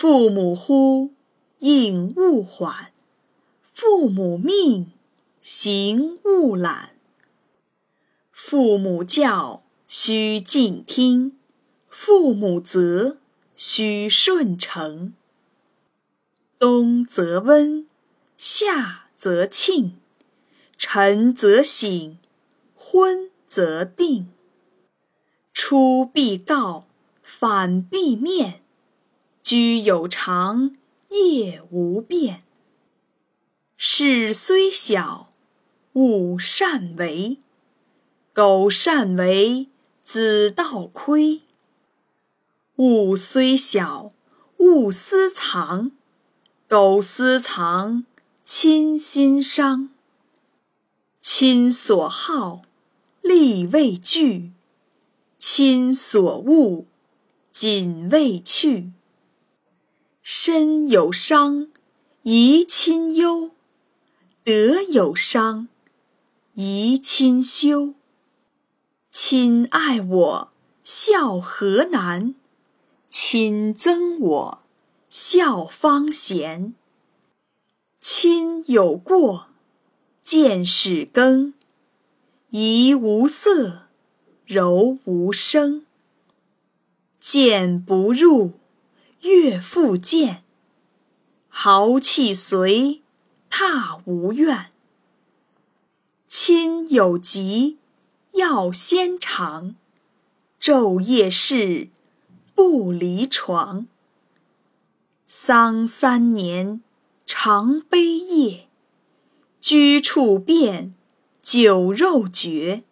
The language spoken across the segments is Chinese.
父母呼，应勿缓；父母命，行勿懒。父母教，须敬听；父母责，须顺承。冬则温，夏则庆，晨则省，昏则定。出必告，反必面。居有常，业无变。事虽小，勿擅为。苟擅为，子道亏。物虽小，勿私藏。苟私藏，亲心伤。亲所好，力为具；亲所恶，谨为去。身有伤，贻亲忧；德有伤，贻亲羞。亲爱我，孝何难；亲憎我，孝方贤。亲有过，见使更；怡无色，柔无声。谏不入。悦复见，豪气随，踏无怨。亲有疾，要先尝；昼夜侍，不离床。丧三年，常悲咽；居处变，酒肉绝。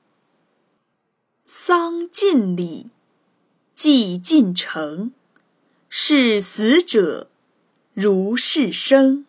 丧尽礼，祭尽诚。视死者如视生。